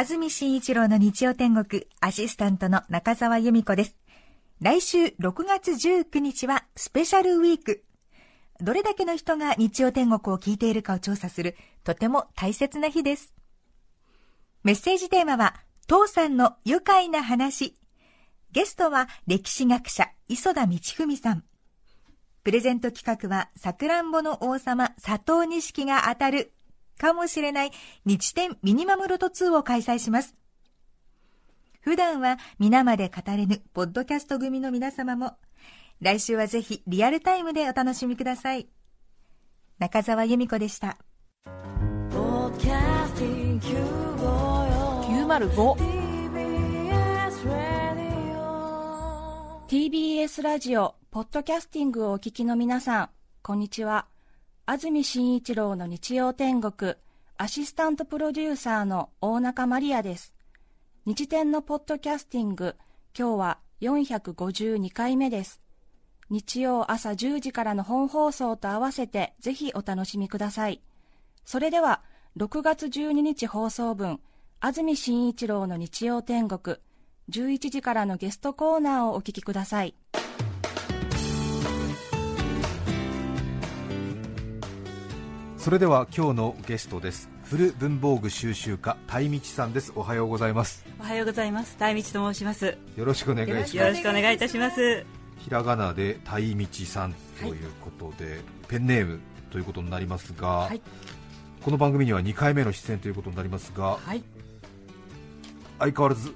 安住紳一郎の日曜天国、アシスタントの中澤由美子です。来週6月19日はスペシャルウィーク。どれだけの人が日曜天国を聞いているかを調査する、とても大切な日です。メッセージテーマは、父さんの愉快な話。ゲストは歴史学者、磯田道文さん。プレゼント企画は、さくらんぼの王様、佐藤錦が当たる、かもしれない日展ミニマムロト2を開催します。普段は皆まで語れぬポッドキャスト組の皆様も、来週はぜひリアルタイムでお楽しみください。中澤由美子でした。TBS ラジオポッドキャスティングをお聞きの皆さんこんにちは安住紳一郎の日曜天国アシスタントプロデューサーの大中マリアです。日天のポッドキャスティング今日は452回目です。日曜朝10時からの本放送と合わせてぜひお楽しみください。それでは6月12日放送分安住紳一郎の日曜天国11時からのゲストコーナーをお聞きください。それでは今日のゲストです。古文房具収集家鯛道さんです。おはようございます。おはようございます。鯛道と申します。よろしくお願いします。よろしくお願いいたします。ひらがなで鯛道さんということで、はい、ペンネームということになりますが、はい、この番組には2回目の出演ということになりますが、はい、相変わらず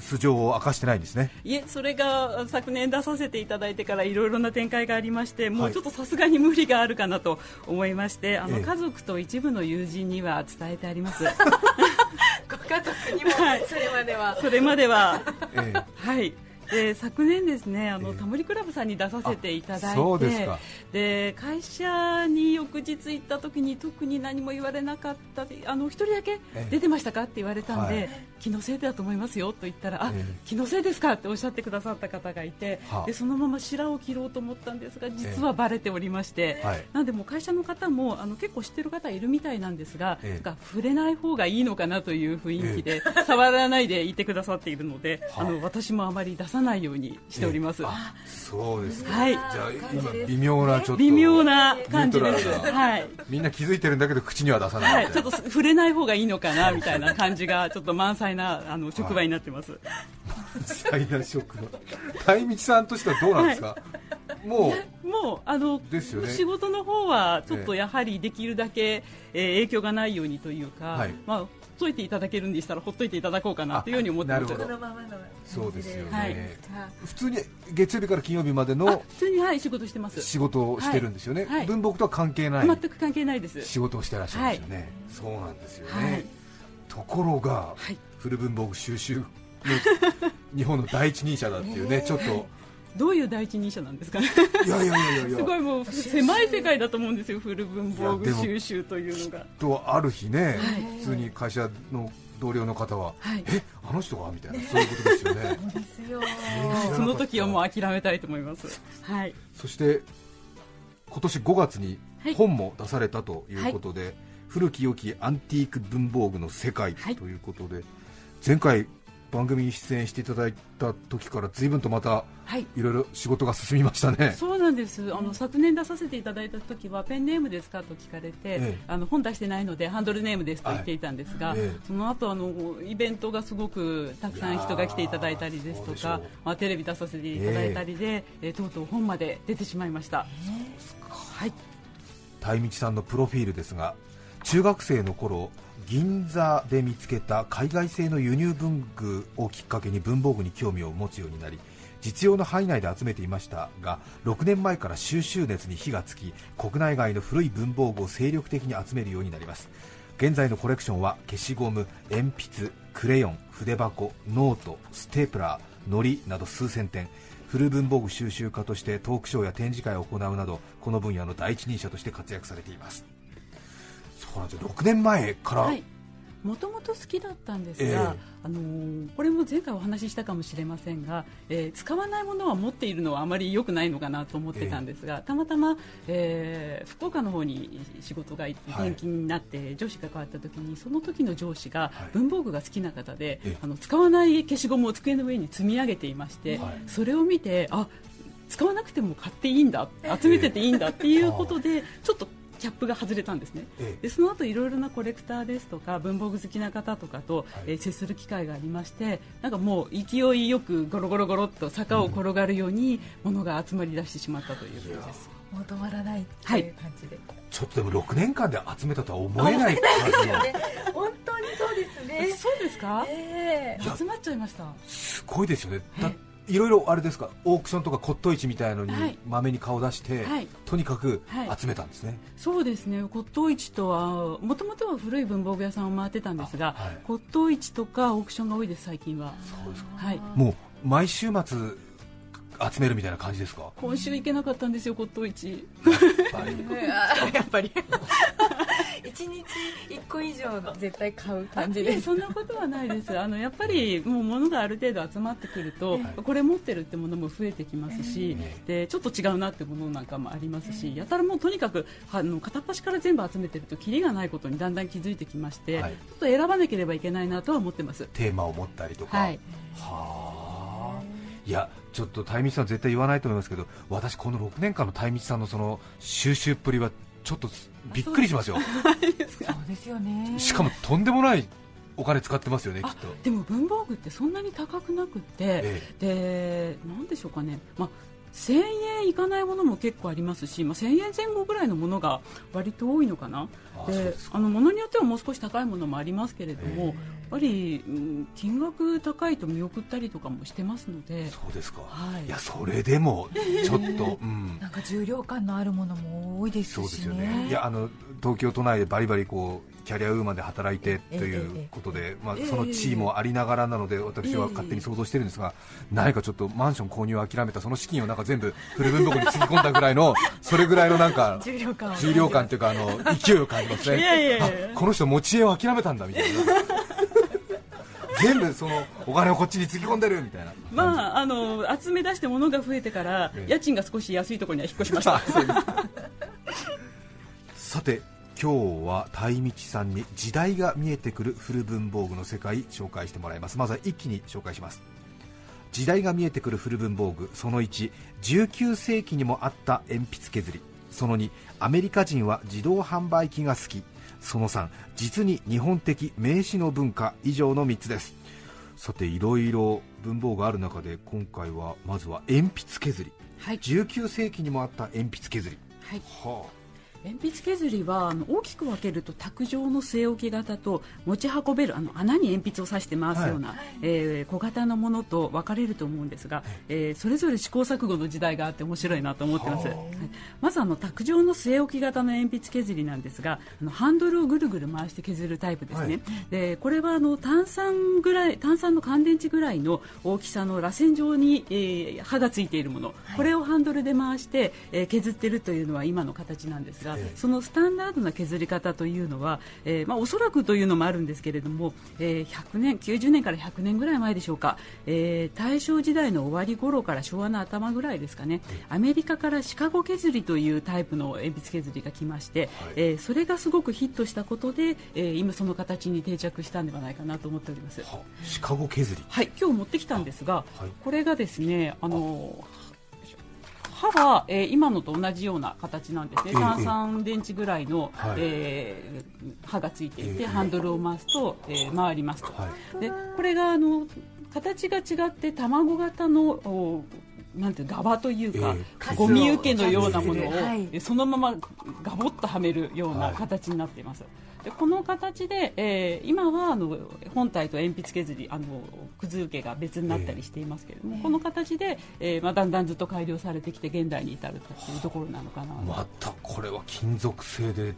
素性を明かしてないんですね。いえそれが昨年出させていただいてからいろいろな展開がありましてもうちょっとさすがに無理があるかなと思いまして、あの、家族と一部の友人には伝えてあります。ご家族にも、それまでは。それまでは、ええ、はい。で昨年ですねあの、えー、タモリクラブさんに出させていただいてで会社に翌日行った時に特に何も言われなかったあの一人だけ出てましたかって言われたんで、はい、気のせいだと思いますよと言ったらあ、えー、気のせいですかっておっしゃってくださった方がいてでそのまま白を切ろうと思ったんですが実はばれておりまして、えーはい、なのでも会社の方もあの結構知ってる方いるみたいなんですが、えー、触れない方がいいのかなという雰囲気で、触らないでいてくださっているので、あの私もあまり出ささないようにしております。そうですか。はい。じゃあ今微妙なちょっと微妙な感じです。はい。みんな気づいてるんだけど口には出さない。はい。ちょっと触れない方がいいのかなみたいな感じがちょっと満載なあの職場になってます。満載な職場。鯛道さんとしてはどうなんですか？はい。もう。もうあの、ね、仕事の方はちょっとやはりできるだけ、えー、影響がないようにというか、はい、まあといていただけるんでしたらほっといていただこうかなというように思ってます。そうですよね、はい、普通に月曜日から金曜日までの普通にはい仕事してます。仕事をしてるんですよね、はい、文房具とは関係ない。全く関係ないです。仕事をしてらっしゃるんですよね、そうなんですよね、ところが、古文房具収集の 日本の第一人者だっていうね、ちょっと。どういう第一人者なんですかね。いやいやいやいや。すごいもう狭い世界だと思うんですよ古文房具収集というのが。とある日ね、はい、普通に会社の同僚の方は、はい、えあの人がみたいなそういうことですよね。その時はもう諦めたいと思います。はい。そして今年5月に本も出されたということで、はい、古き良きアンティーク文房具の世界ということで、前回番組に出演していただいた時から随分とまた、はい、いろいろ仕事が進みましたね。そうなんです。あの昨年出させていただいた時はペンネームですかと聞かれて、ええ、あの本出してないのでハンドルネームですと言っていたんですが、はいえ、その後あのイベントがすごくたくさん人が来ていただいたりですとかまあ、テレビ出させていただいたりで、えとうとう本まで出てしまいました。はい、たいみちさんのプロフィールですが中学生の頃銀座で見つけた海外製の輸入文具をきっかけに文房具に興味を持つようになり実用の範囲内で集めていましたが6年前から収集熱に火がつき国内外の古い文房具を精力的に集めるようになります。現在のコレクションは消しゴム鉛筆クレヨン筆箱ノートステープラー糊など数千点。古文房具収集家としてトークショーや展示会を行うなどこの分野の第一人者として活躍されています。そうなんですよ。6年前から。もともと好きだったんですが、えー、あのー、これも前回お話ししたかもしれませんが、えー、使わないものは持っているのはあまり良くないのかなと思ってたんですが、えー、たまたま、えー、福岡の方に仕事が転勤になって、上司が変わった時にその時の上司が文房具が好きな方で、はい、あの使わない消しゴムを机の上に積み上げていまして、はい、それを見てあ使わなくても買っていいんだ集めてていいんだっていうことで ちょっとキャップが外れたんですね、ええ、でその後いろいろなコレクターですとか文房具好きな方とかと、はい、えー、接する機会がありましてなんかもう勢いよくゴロゴロゴロっと坂を転がるように物が集まり出してしまったということです。もう止まらないっていう感じで、はい、ちょっとでも6年間で集めたとは思えない感じの、ね、本当にそうですね。そうですか、えー、集まっちゃいました。すごいですよね。だいろいろあれですか？オークションとか骨董市みたいのにまめに顔出して、はい、とにかく集めたんですね、はい、そうですね。骨董市とはもともとは古い文房具屋さんを回ってたんですが、はい、骨董市とかオークションが多いです最近は。そうですか、はい、もう毎週末集めるみたいな感じですか？今週行けなかったんですよ骨董市。やっぱり。一日一個以上絶対買う感じでそんなことはないです。あのやっぱりもう物がある程度集まってくると、これ持ってるってものも増えてきますし、でちょっと違うなってものなんかもありますし、やたらもうとにかくあの片っ端から全部集めてるとキリがないことにだんだん気づいてきまして、はい、ちょっと選ばなければいけないなとは思ってます。テーマを持ったりとか、はい、はあいやちょっとタイミさん絶対言わないと思いますけど私この6年間のタイミさんのその収集っぷりはちょっとびっくりしますよ。そうですよね。しかもとんでもないお金使ってますよねきっと。でも文房具ってそんなに高くなくて、ええ、でなんでしょうかね、まあ、1000円いかないものも結構ありますし、まあ、1000円前後ぐらいのものが割と多いのかな。であのものによってはもう少し高いものもありますけれども、ぱり、うん、金額高いと見送ったりとかもしてますので。そうですか、はい、いやそれでもちょっと、うん、なんか重量感のあるものも多いですし、ね、そうですよね。いやあの東京都内でバリバリこうキャリアウーマンで働いてということで、まあ、その地位もありながらなので私は勝手に想像してるんですが、何かちょっとマンション購入を諦めたその資金をなんか全部古文房具につぎ込んだぐらいの それぐらいのなんか重量感。重量感というかあの 勢いを感じますね。この人持ち家を諦めたんだみたいな。全部そのお金をこっちにつぎ込んでるみたいな。まああの集め出して物が増えてから家賃が少し安いところには引っ越しました。さて今日は鯛道さんに時代が見えてくる古文房具の世界紹介してもらいます。まずは一気に紹介します。時代が見えてくる古文房具その119世紀にもあった鉛筆削り。その2アメリカ人は自動販売機が好きその3実に日本的名詞の文化以上の3つです。さていろいろ文房具ある中で今回はまずは鉛筆削り、はい、19世紀にもあった鉛筆削り、はい。はあ鉛筆削りはあの大きく分けると卓上の据え置き型と持ち運べるあの穴に鉛筆を刺して回すような、はい、えー、小型のものと分かれると思うんですが、えー、それぞれ試行錯誤の時代があって面白いなと思ってます、はい、まずあの卓上の据え置き型の鉛筆削りなんですがあのハンドルをぐるぐる回して削るタイプですね、はい、でこれはあの炭酸ぐらい炭酸の乾電池ぐらいの大きさの螺旋状に、えー、刃がついているもの、これをハンドルで回して、えー、削っているというのは今の形なんですがが、そのスタンダードな削り方というのは、えーまあ、おそらくというのもあるんですけれども、えー、100年90年から100年ぐらい前でしょうか、えー、大正時代の終わり頃から昭和の頭ぐらいですかね。アメリカからシカゴ削りというタイプの鉛筆削りが来まして、はい、えー、それがすごくヒットしたことで、えー、今その形に定着したんではないかなと思っております。シカゴ削り。はい今日持ってきたんですが、はい、これがですねあの刃は、えー、今のと同じような形なんですね、炭酸電池ぐらいの、はい、えー、刃がついていて、ハンドルを回すと、えー、回りますと、はい、でこれがあの形が違って卵型のなんてガバというか、えー、ゴミ受けのようなものを、はい、そのままガボッとはめるような形になっています。でこの形で、えー、今はあの本体と鉛筆削りあのくず受けが別になったりしていますけれども、え。ー、この形で、えーまあ、だんだんずっと改良されてきて現代に至るというところなのかな。またこれは金属製で。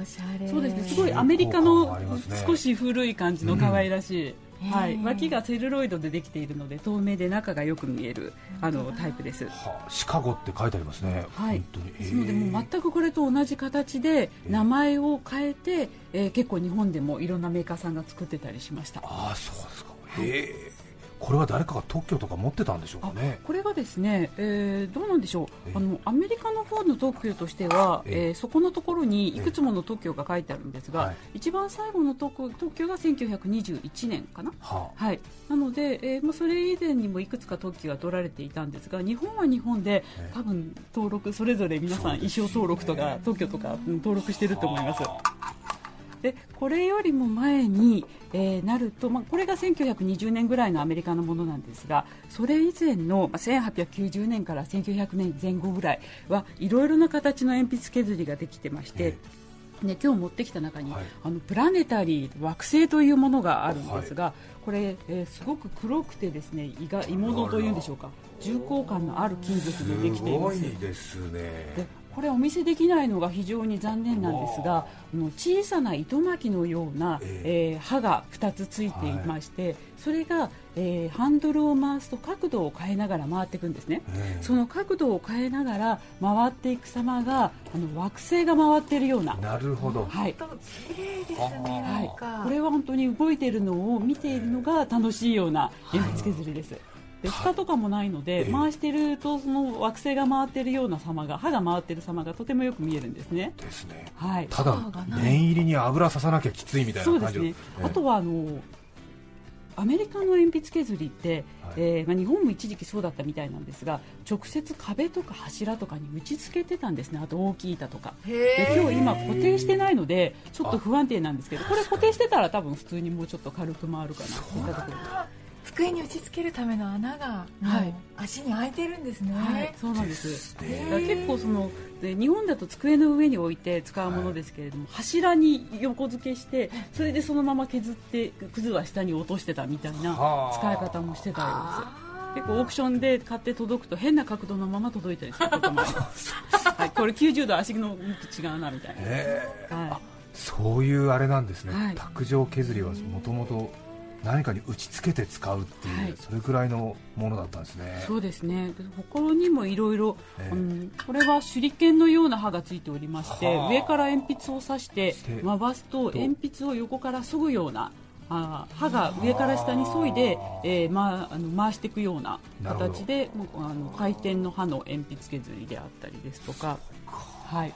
おしゃれ。そうですね。すごいアメリカの少し古い感じの可愛らしい、はい、脇がセルロイドでできているので透明で中がよく見えるあのタイプです、はあ、シカゴって書いてありますね、はい、ですのでも全くこれと同じ形で名前を変えて、えー、結構日本でもいろんなメーカーさんが作ってたりしました。ああそうですか。へえこれは誰かが特許とか持ってたんでしょうかね。これがですね、えー、どうなんでしょう。あのアメリカの方の特許としては、えー、そこのところにいくつもの特許が書いてあるんですが、はい、一番最後の特特許が1921年かな、はあ、はい、なので、えーまあ、それ以前にもいくつか特許が取られていたんですが日本は日本で多分登録それぞれ皆さん、衣装登録とか特許とか、うん、登録してると思います。はあでこれよりも前に、えー、なると、まあ、これが1920年ぐらいのアメリカのものなんですがそれ以前の、まあ、1890年から1900年前後ぐらいはいろいろな形の鉛筆削りができてまして。ね、今日持ってきた中に、はい、あのプラネタリー惑星というものがあるんですが、はい、これ、えー、すごく黒くてですね胃が鋳物というんでしょうか。重厚感のある金属でできています。すごいですね。でこれお見せできないのが非常に残念なんですがの小さな糸巻きのような、えー、えー、刃が2つついていまして、はい、それが、えー、ハンドルを回すと角度を変えながら回っていくんですね、その角度を変えながら回っていく様があの惑星が回っているような。なるほど、はい、綺麗ですね、はい、これは本当に動いているのを見ているのが楽しいような鉛筆削りです。はいで蓋とかもないので、回してるとその惑星が回ってるような様が歯が回ってる様がとてもよく見えるんですね。ですね。はい。ただ念入りに油ささなきゃきついみたいな感じそうですね。あとはあのアメリカの鉛筆削りって、はい、えー、まあ、日本も一時期そうだったみたいなんですが直接壁とか柱とかに打ち付けてたんですね。あと大きい板とか。で今日今固定してないのでちょっと不安定なんですけどこれ固定してたら多分普通にもうちょっと軽く回るかなといったところ机に打ち付けるための穴が、はい、足に開いてるんですね、はい、そうなんです。結構そので日本だと机の上に置いて使うものですけれども、はい、柱に横付けしてそれでそのまま削ってくずは下に落としてたみたいな使い方もしてたようです。結構オークションで買って届くと変な角度のまま届いたりすることもあります、はい、これ90度足の向き違うなみたいな、はい、そういうあれなんですね、はい、卓上削りはもともと何かに打ち付けて使うっていう、はい、それくらいのものだったんですね。そうですね。他にもいろいろこれは手裏剣のような刃がついておりまして上から鉛筆を刺して回すと鉛筆を横から削ぐようなあ刃が上から下に削いで、えーまあ、あの回していくような形であの回転の刃の鉛筆削りであったりですとか。はい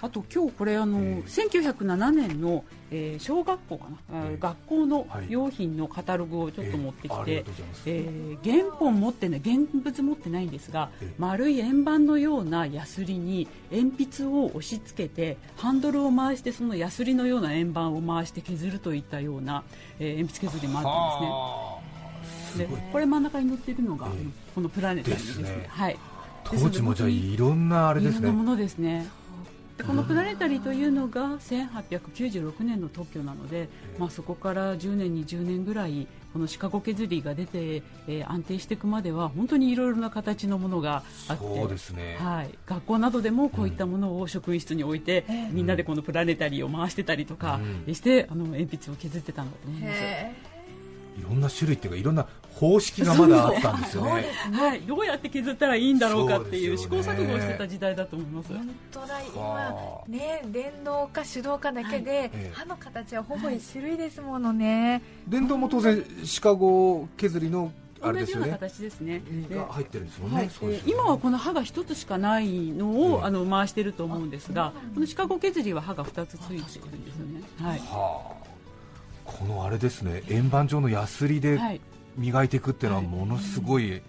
あと今日これあの、えー、1907年の、えー、小学校かな、えー、学校の用品のカタログをちょっと持ってきて、ええー、原本持ってね現物持ってないんですが、えー、丸い円盤のようなヤスリに鉛筆を押し付けてハンドルを回してそのヤスリのような円盤を回して削るといったような、えー、鉛筆削りもあったんですね。でこれ真ん中に載っているのが、このプラネタリーですね。はい。当時もじゃいろんなあれですね。いろんなものですね。でこのプラネタリーというのが1896年の特許なので、まあ、そこから10年、20年ぐらいこのシカゴ削りが出て、えー、安定していくまでは本当にいろいろな形のものがあってそうですね、はい、学校などでもこういったものを職員室に置いて、うん、みんなでこのプラネタリーを回してたりとかして、うん、あの鉛筆を削ってたんだと思います。いろんな種類っていうかいろんな方式がまだあったんですよね。はい、どうやって削ったらいいんだろうかっていう試行錯誤してた時代だと思います。本当だ、今ね電動か手動かだけで、刃の形はほぼ一種類ですものね。電動も当然シカゴ削りのあれですよね。形ですね。が入ってるんですもんね。今はこの刃が一つしかないのを、あの回してると思うんですが、このシカゴ削りは刃が二つついてるんですよね。はい。はあこのあれですね円盤状のヤスリで磨いていくっていうのはものすごい、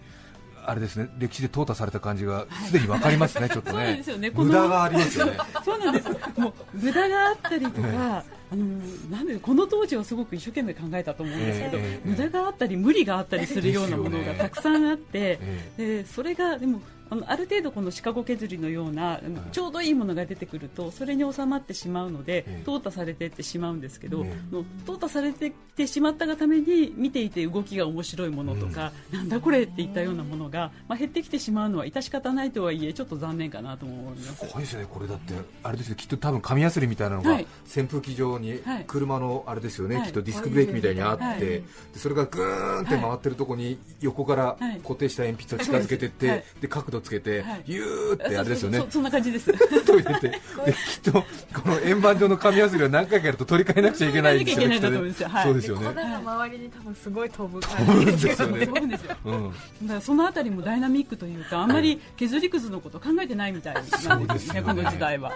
あれですね歴史で淘汰された感じがすでにわかりますね、ちょっとね。ね。無駄がありますよね。そうなんですもう無駄があったりとか、あのなんでこの当時はすごく一生懸命考えたと思うんですけど、えー、無駄があったり無理があったりするようなものがたくさんあって、でそれがでもあのある程度このシカゴ削りのような、ちょうどいいものが出てくるとそれに収まってしまうので、淘汰されていってしまうんですけど、の淘汰されてってしまったがために見ていて動きが面白いものとか、うん、なんだこれっていったようなものが、まあ、減ってきてしまうのは致し方ないとはいえちょっと残念かなと思いますすごいですね、これだってあれですよきっと多分紙やすりみたいなのが、扇風機上に車のあれですよね、はい、きっとディスクブレーキみたいにあって、はい、それがぐーんって回ってるところに横から固定した鉛筆を近づけていって、で角度つけて、ゆーってあれですよね。そんな感じです。と入れてできっとこの円盤状の紙やすりは何回かやると取り替えなくちゃいけないんですよね。そうですよね。粉が周りに多分すごい飛ぶ感じ。ですよね。そうですよ、うん、だからそのあたりもダイナミックというかあんまり削りくずのこと考えてないみたいなんですね。この時代は、は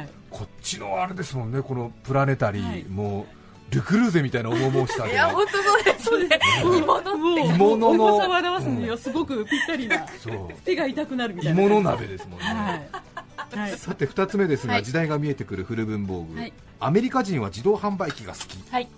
い、こっちのあれですもんねこのプラネタリー、もルクルーゼみたいな重々したいや本当そうですね。鋳物って。鋳物の。重さを表すにはすごくぴったりな、手が痛くなるみたいな。鋳物鍋ですもんね、はい、さて2つ目ですが、時代が見えてくる古文房具、アメリカ人は自動販売機が好き、はい、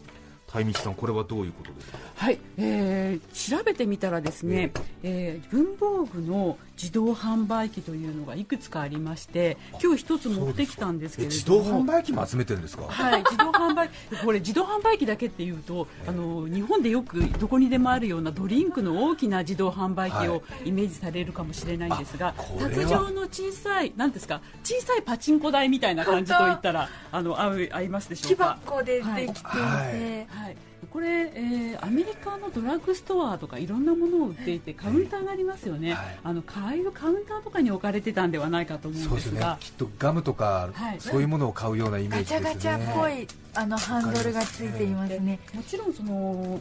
鯛道さんこれはどういうことですか？はい、えー、調べてみたらですね、えー、文房具の自動販売機というのがいくつかありまして今日一つ持ってきたんですけれども。自動販売機も集めてるんですか？はい自動販売これ自動販売機だけっていうとあの日本でよくどこにでもあるようなドリンクの大きな自動販売機をイメージされるかもしれないんですが、は？い、卓上の小さいなんですか？小さいパチンコ台みたいな感じといったらあの合う合いますでしょうか？木箱でできていて、はい、はいこれ、えー、アメリカのドラッグストアとかいろんなものを売っていてカウンターがありますよね、はい、あのああいうカウンターとかに置かれてたんではないかと思うんですが、ね、きっとガムとか、はい、そういうものを買うようなイメージですね。ガチャガチャっぽいあのハンドルがついていますね。もちろんその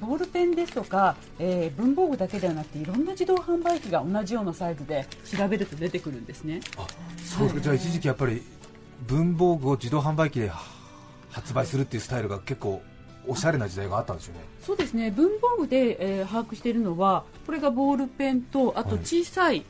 ボールペンですとか、えー、文房具だけではなくていろんな自動販売機が同じようなサイズで調べると出てくるんですね。あそうですか、じゃあ一時期やっぱり文房具を自動販売機で発売するっていうスタイルが結構おしゃれな時代があったんですよね。そうですね。文房具で、えー、把握しているのはこれがボールペンとあと小さい、はい、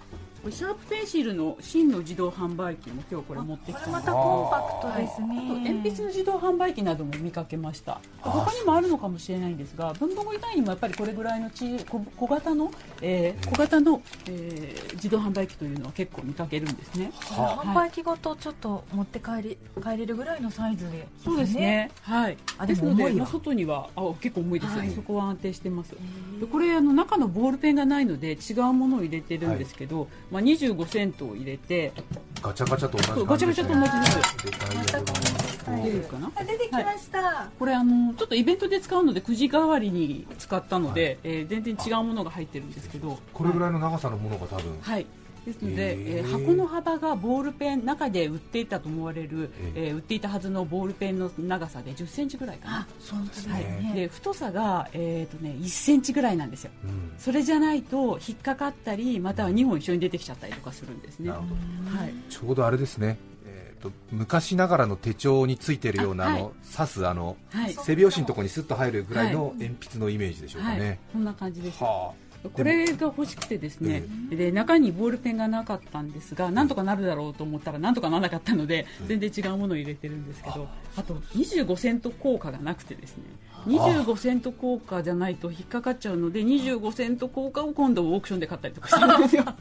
シャープペンシルの真の自動販売機も今日これ持ってきたこれまたコンパクトですね、はい、鉛筆の自動販売機なども見かけました。他にもあるのかもしれないんですが文房具以外にもやっぱりこれぐらいの小小型の、えー、小型の、えー、自動販売機というのは結構見かけるんですね、はあ、販売機ごとちょっと持って帰り帰れるぐらいのサイズで、ね、そうですね。はい。あですので、まあ、外にはあ結構重いですよね、はい、そこは安定してます。でこれあの中のボールペンがないので違うものを入れてるんですけど、はい、まあ、25セントを入れてガチャガチャと同じガチャガチャと同じです。出るかな出てきました、はい、これあのちょっとイベントで使うのでくじ代わりに使ったので、はい、えー、全然違うものが入ってるんですけど。これぐらいの長さのものが多分。はいですので、えー、箱の幅がボールペン中で売っていたと思われる、えー、売っていたはずのボールペンの長さで10センチぐらいかな。そうですね、はい、で太さが、えーとね、1センチぐらいなんですよ、うん、それじゃないと引っかかったりまたは2本一緒に出てきちゃったりとかするんですね、はい、ちょうどあれですね。と昔ながらの手帳についてるようなあ、の刺すあの、はい、背拍子のところにスッと入るぐらいの鉛筆のイメージでしょうかね、はい、こんな感じです、はあこれが欲しくてですね、で中にボールペンがなかったんですがなんとかなるだろうと思ったらなんとかならなかったので全然違うものを入れてるんですけどあと25セント効果がなくてですね。25セント効果じゃないと引っかかっちゃうので25セント効果を今度オークションで買ったりとかしてるんですよ。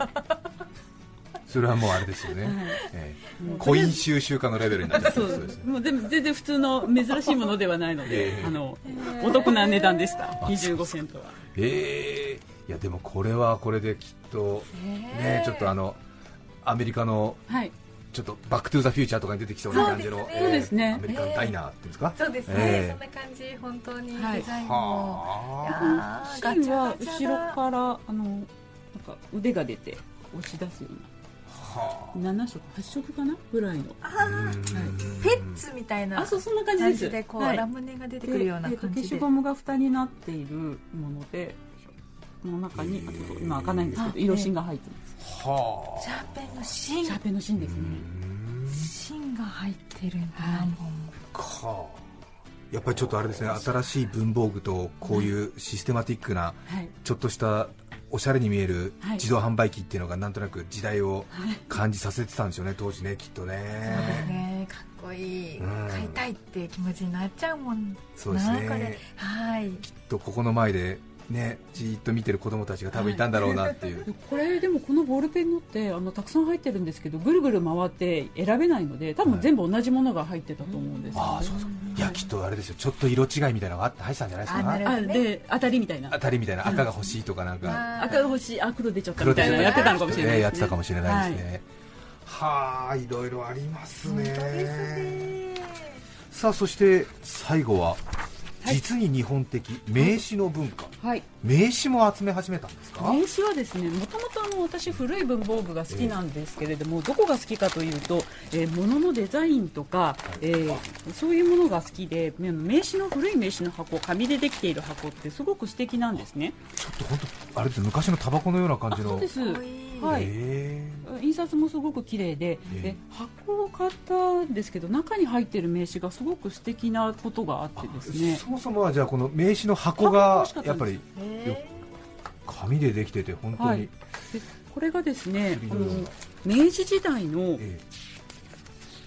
それはもうあれですよね、えー、コイン収集家のレベルになってそうです、もうでも全然普通の珍しいものではないので、えー、あのお得な値段でした。25セントは。ええ。ー、いやでもこれはこれできっと、ねちょっとあのアメリカの、はい。ちょっとバックトゥザフューチャーとかに出てきそうな感じの、そうですね、アメリカンダイナーっていうんですか、そうですね、そんな感じ、本当にデザインも、芯は後ろからあのなんか腕が出て押し出すような。7色8色かなぐらいのあ、はい、ペッツみたいなあそうそんな感じですでこう、はい、ラムネが出てくるような感じで、消しゴムが蓋になっているものでこの中に今開かないんですけど色芯が入ってます。はあ。シャーペンの芯。シャーペンの芯ですね。芯が入ってるんだ、はい、かやっぱりちょっとあれですね新しい文房具とこういうシステマティックなちょっとしたおしゃれに見える自動販売機っていうのがなんとなく時代を感じさせてたんですよね、当時ね、きっとね。そうですね。かっこいい、うん、買いたいっていう気持ちになっちゃうもんそうですね。はい、きっとここの前でね、じっと見てる子供たちが多分いたんだろうなっていう、はい、これでもこのボールペンのってあのたくさん入ってるんですけどぐるぐる回って選べないので多分全部同じものが入ってたと思うんですよ、ね、あそうそう。いやきっとあれですよ。ちょっと色違いみたいなのがあって入ってたんじゃないですか？あ、ね、で当たりみたいな。当たりみたいな。赤が欲しいとかなんか、赤が欲しいあ黒出ちゃったみたいなやってたのかもしれない、ね、やってたかもしれないですね、はあいろいろありますね。さあそして最後は実に日本的名詞の文化、はい、名詞も集め始めたんですか？名詞はですねもともとあの私古い文房具が好きなんですけれども、えー、どこが好きかというと、えー、物のデザインとか、えー、そういうものが好きで名詞の古い名詞の箱紙でできている箱ってすごく素敵なんですね。ちょっと本当あれです昔のタバコのような感じの。そうですはい、印刷もすごく綺麗で、で箱を買ったんですけど中に入っている名刺がすごく素敵なことがあってですね。そもそもはじゃあこの名刺の箱がやっぱり紙でできてて本当に、はい、でこれがですね明治時代の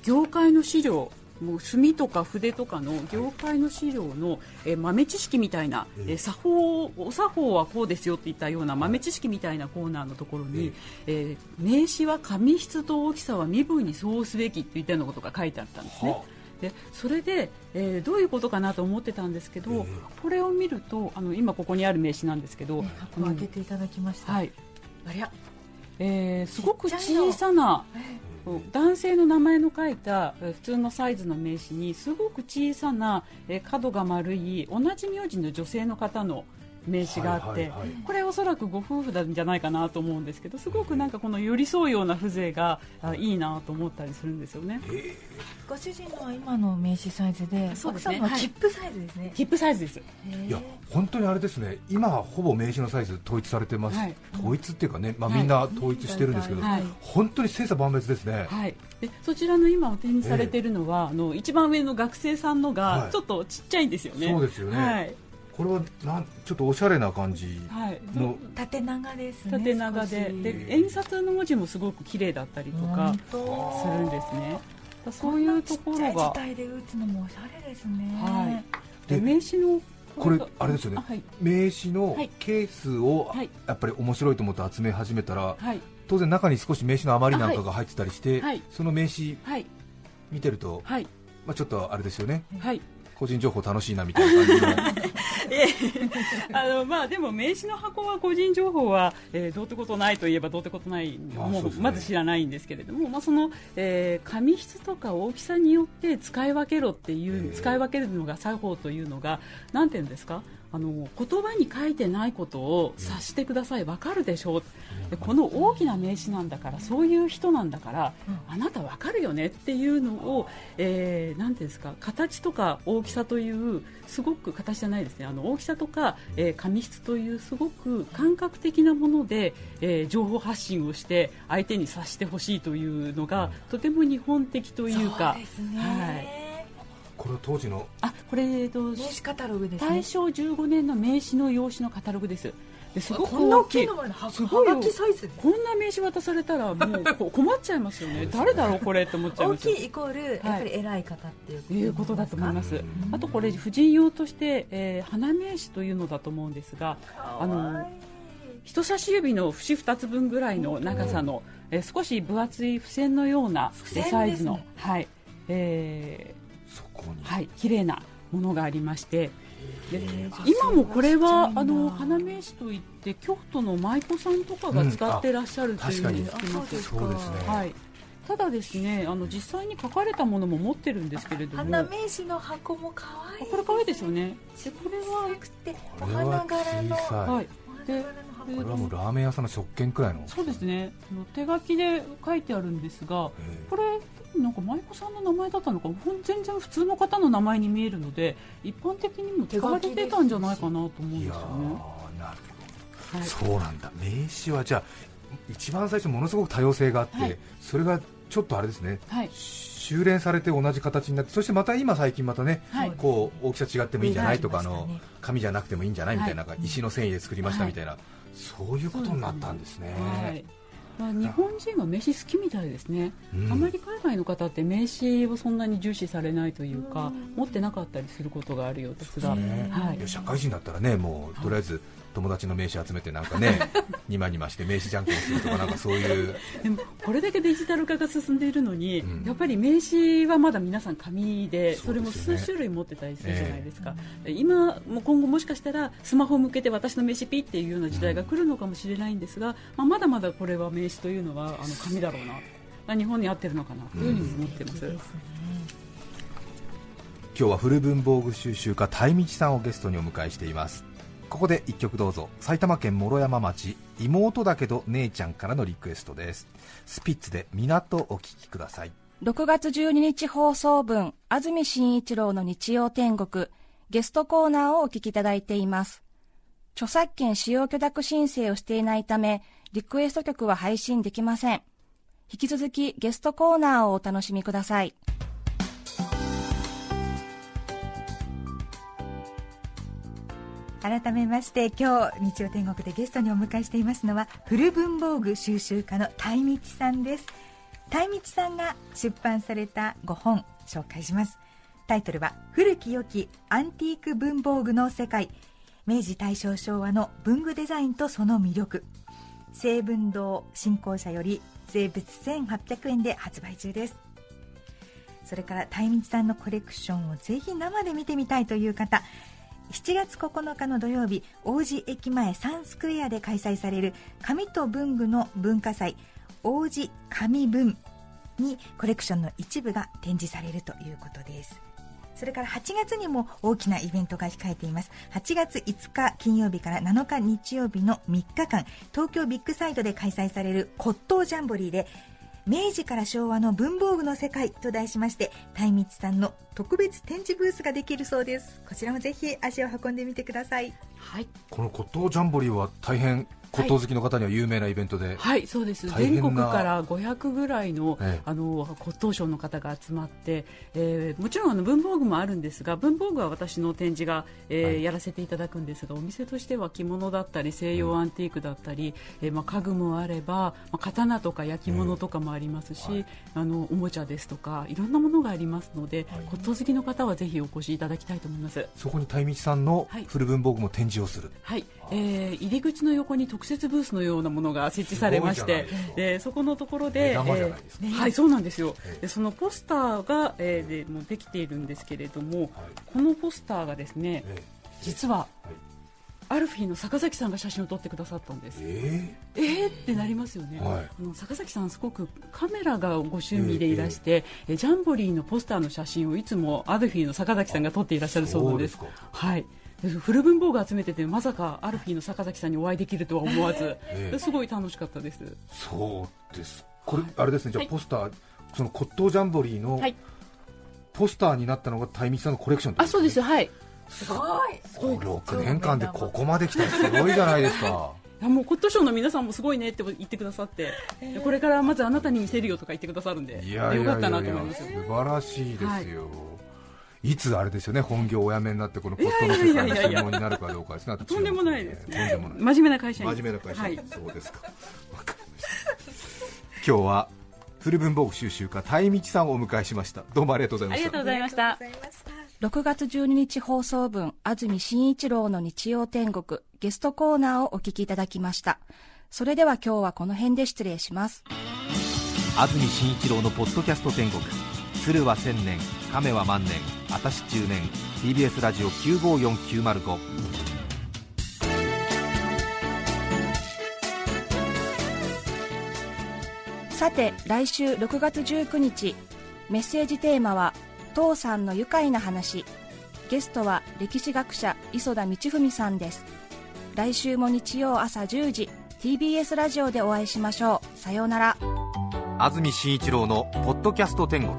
業界の資料もう墨とか筆とかの業界の資料の、え豆知識みたいな、え作法お作法はこうですよっていったような豆知識みたいなコーナーのところに、え名詞は紙質と大きさは身分に相応すべきっていったようなことが書いてあったんですね。でそれで、えー、どういうことかなと思ってたんですけど、えー、これを見るとあの今ここにある名刺なんですけど、箱開けていただきました、はい、ありゃ、えー、すごく小さな、男性の名前の書いた普通のサイズの名刺にすごく小さな角が丸い同じ名字の女性の方の名刺があって、これおそらくご夫婦なんじゃないかなと思うんですけどすごくなんかこの寄り添うような風情がいいなと思ったりするんですよね。ご主人のは今の名刺サイズで、そうですね、奥様は切符サイズですね。切符サイズです。いや本当にあれですね。今ほぼ名刺のサイズ統一されてます。はい、統一っていうかね、まあみんな統一してるんですけど、はい、本当に精査万別ですね。はい。でそちらの今お手にされているのは、えー、あの一番上の学生さんのがちょっとちっちゃいんですよね。そうですよね。はい。これはなんちょっとおしゃれな感じの、はい、縦長ですね縦長で。で演札の文字もすごく綺麗だったりとかするんですね。そういうところが自体で打つのもおしゃれですね、はい、で名刺のこれあれですよね、はい、名刺のケースをやっぱり面白いと思って集め始めたら、はい、当然中に少し名刺の余りなんかが入ってたりして、はい、その名刺、見てると、まあ、ちょっとあれですよね、個人情報楽しいなみたいな感じの あのまあでも名刺の箱は個人情報は、えー、どうってことないといえばどうってことないもう、まず知らないんですけれども、まあその、えー、紙質とか大きさによって使い分けろっていう使い分けるのが作法というのがなんていうんですか？あの言葉に書いてないことを察してください、わかるでしょう、でこの大きな名詞なんだから、そういう人なんだから、あなたわかるよねっていうのを、えー、なんていうんですか、形とか大きさという、すごく形じゃないですね、あの大きさとか、えー、紙質というすごく感覚的なもので、えー、情報発信をして、相手に察してほしいというのが、とても日本的というか。そうですね、はい。これは当時のあこれ、えっと、名刺カタログです、ね、大正15年の名刺の用紙のカタログです。ですごくこんな大きいのもすごいサイズこんな名刺渡されたらもう 困っちゃいますよね。誰だろうこれって思っちゃいます大きいイコールやっぱり偉い方っていう,、いうことだと思います。あとこれ婦人用として、えー、花名刺というのだと思うんですがあの人差し指の節2つ分ぐらいの長さの、えー、少し分厚い付箋のようなサイズの、はい。えー、そこに。はい綺麗なものがありまして。で今もこれはあの花名刺といって京都の舞妓さんとかが使ってらっしゃるというふうに聞きます、そうですね、はい、ただですねあの実際に書かれたものも持ってるんですけれども。花名刺の箱も可愛いこれ可愛いですよね。これはお花柄のはい。でこれはもうラーメン屋さんの食券くらいの。そうですね。手書きで書いてあるんですがこれなんか舞妓さんの名前だったのか全然普通の方の名前に見えるので一般的にも使われてたんじゃないかなと思うんですよね。なるほど、はい、そうなんだ。名刺はじゃあ一番最初ものすごく多様性があって、はい、それがちょっとあれですね、はい、修練されて同じ形になってそしてまた今最近またね、はい、こう大きさ違ってもいいんじゃないとか、あの紙じゃなくてもいいんじゃないみたいな、石の繊維で作りましたみたいな、そういうことになったんですね。まあ、日本人は名刺好きみたいですね、うん、あまり海外の方って名刺をそんなに重視されないというか、持ってなかったりすることがあるようですが、ね、はい、社会人だったらねもうとりあえず友達の名刺集めてなんかね にまにまして名刺じゃんけんするとかなんかそういう。でもこれだけデジタル化が進んでいるのに、うん、やっぱり名刺はまだ皆さん紙でそれも数種類持ってたりするじゃないですか、えー、今も今後もしかしたらスマホを向けて私の名刺ピっていうような時代が来るのかもしれないんですが、まあ、まだまだこれは名刺というのはあの紙だろうな。日本に合ってるのかな。というふうに思ってます。うん今日は古文房具収集家鯛道さんをゲストにお迎えしていますここで1曲どうぞ。埼玉県毛呂山町妹だけど姉ちゃんからのリクエストです。スピッツで港お聴きください。6月12日放送分安住紳一郎の日曜天国ゲストコーナーをお聞きいただいています。著作権使用許諾申請をしていないためリクエスト曲は配信できません。引き続きゲストコーナーをお楽しみください。改めまして今日日曜天国でゲストにお迎えしていますのは古文房具収集家の鯛道さんです。鯛道さんが出版された5本紹介します。タイトルは古き良きアンティーク文房具の世界。明治大正昭和の文具デザインとその魅力。成文堂新興社より税別1800円で発売中です。それから鯛道さんのコレクションをぜひ生で見てみたいという方7月9日の土曜日王子駅前サンスクエアで開催される紙と文具の文化祭王子紙文にコレクションの一部が展示されるということです。それから8月にも大きなイベントが控えています。8月5日金曜日から7日日曜日の3日間東京ビッグサイトで開催される骨董ジャンボリーで明治から昭和の文房具の世界と題しましてたいみつさんの特別展示ブースができるそうです。こちらもぜひ足を運んでみてください。はい。この骨董ジャンボリーは大変骨董好きの方には有名なイベントで、はい、はい、そうです。全国から500ぐらいのええ、あの骨董商の方が集まって、えー、もちろんあの文房具もあるんですが文房具は私の展示が、えー、はい、やらせていただくんですがお店としては着物だったり西洋アンティークだったり、うん、えー、まあ、家具もあれば、まあ、刀とか焼き物とかもありますし、うんあのおもちゃですとかいろんなものがありますので、骨董好きの方はぜひお越しいただきたいと思います。そこに鯛道さんの古文房具も展示をする、はい、えー、入り口の横に特設ブースのようなものが設置されましてでそこのところで、えー、はいそうなんですよ。でそのポスターが、えー、でもできているんですけれども、はい、このポスターがですね、実は、アルフィーの坂崎さんが写真を撮ってくださったんです。えー、えー、ってなりますよね、はい、あの坂崎さん、すごくカメラがご趣味でいらして、えー、ジャンボリーのポスターの写真をいつもアルフィーの坂崎さんが撮っていらっしゃるそうなんです。ですはい古文房具集めててまさかアルフィーの坂崎さんにお会いできるとは思わず、えー、すごい楽しかったです。そうです。これあれですね。じゃあポスター、はい、その骨董ジャンボリーのポスターになったのがタイミさんのコレクション、ね、あそうです。はい。すごい。6年間でここまで来たらすごいじゃないですか。いやもう骨董賞の皆さんもすごいねって言ってくださって、えー、これからまずあなたに見せるよとか言ってくださるんでいやよかったなと思います素晴らしいですよ、はいいつあれですよね本業お辞めになってこのポットの世界の専門になるかどうかですねとんでもないです、ね、真面目な会社真面目な会社、はい、そうですか。今日は古文房具収集家鯛道さんをお迎えしました。どうもありがとうございました。ありがとうございました。6月12日放送分安住紳一郎の日曜天国ゲストコーナーをお聞きいただきました。それでは今日はこの辺で失礼します。安住紳一郎のポッドキャスト天国鶴は千年亀は万年明石中年 TBS ラジオ954905さて来週6月19日メッセージテーマは「父さんの愉快な話」ゲストは歴史学者磯田道文さんです。来週も日曜朝10時 TBS ラジオでお会いしましょう。さようなら。安住紳一郎の「ポッドキャスト天国」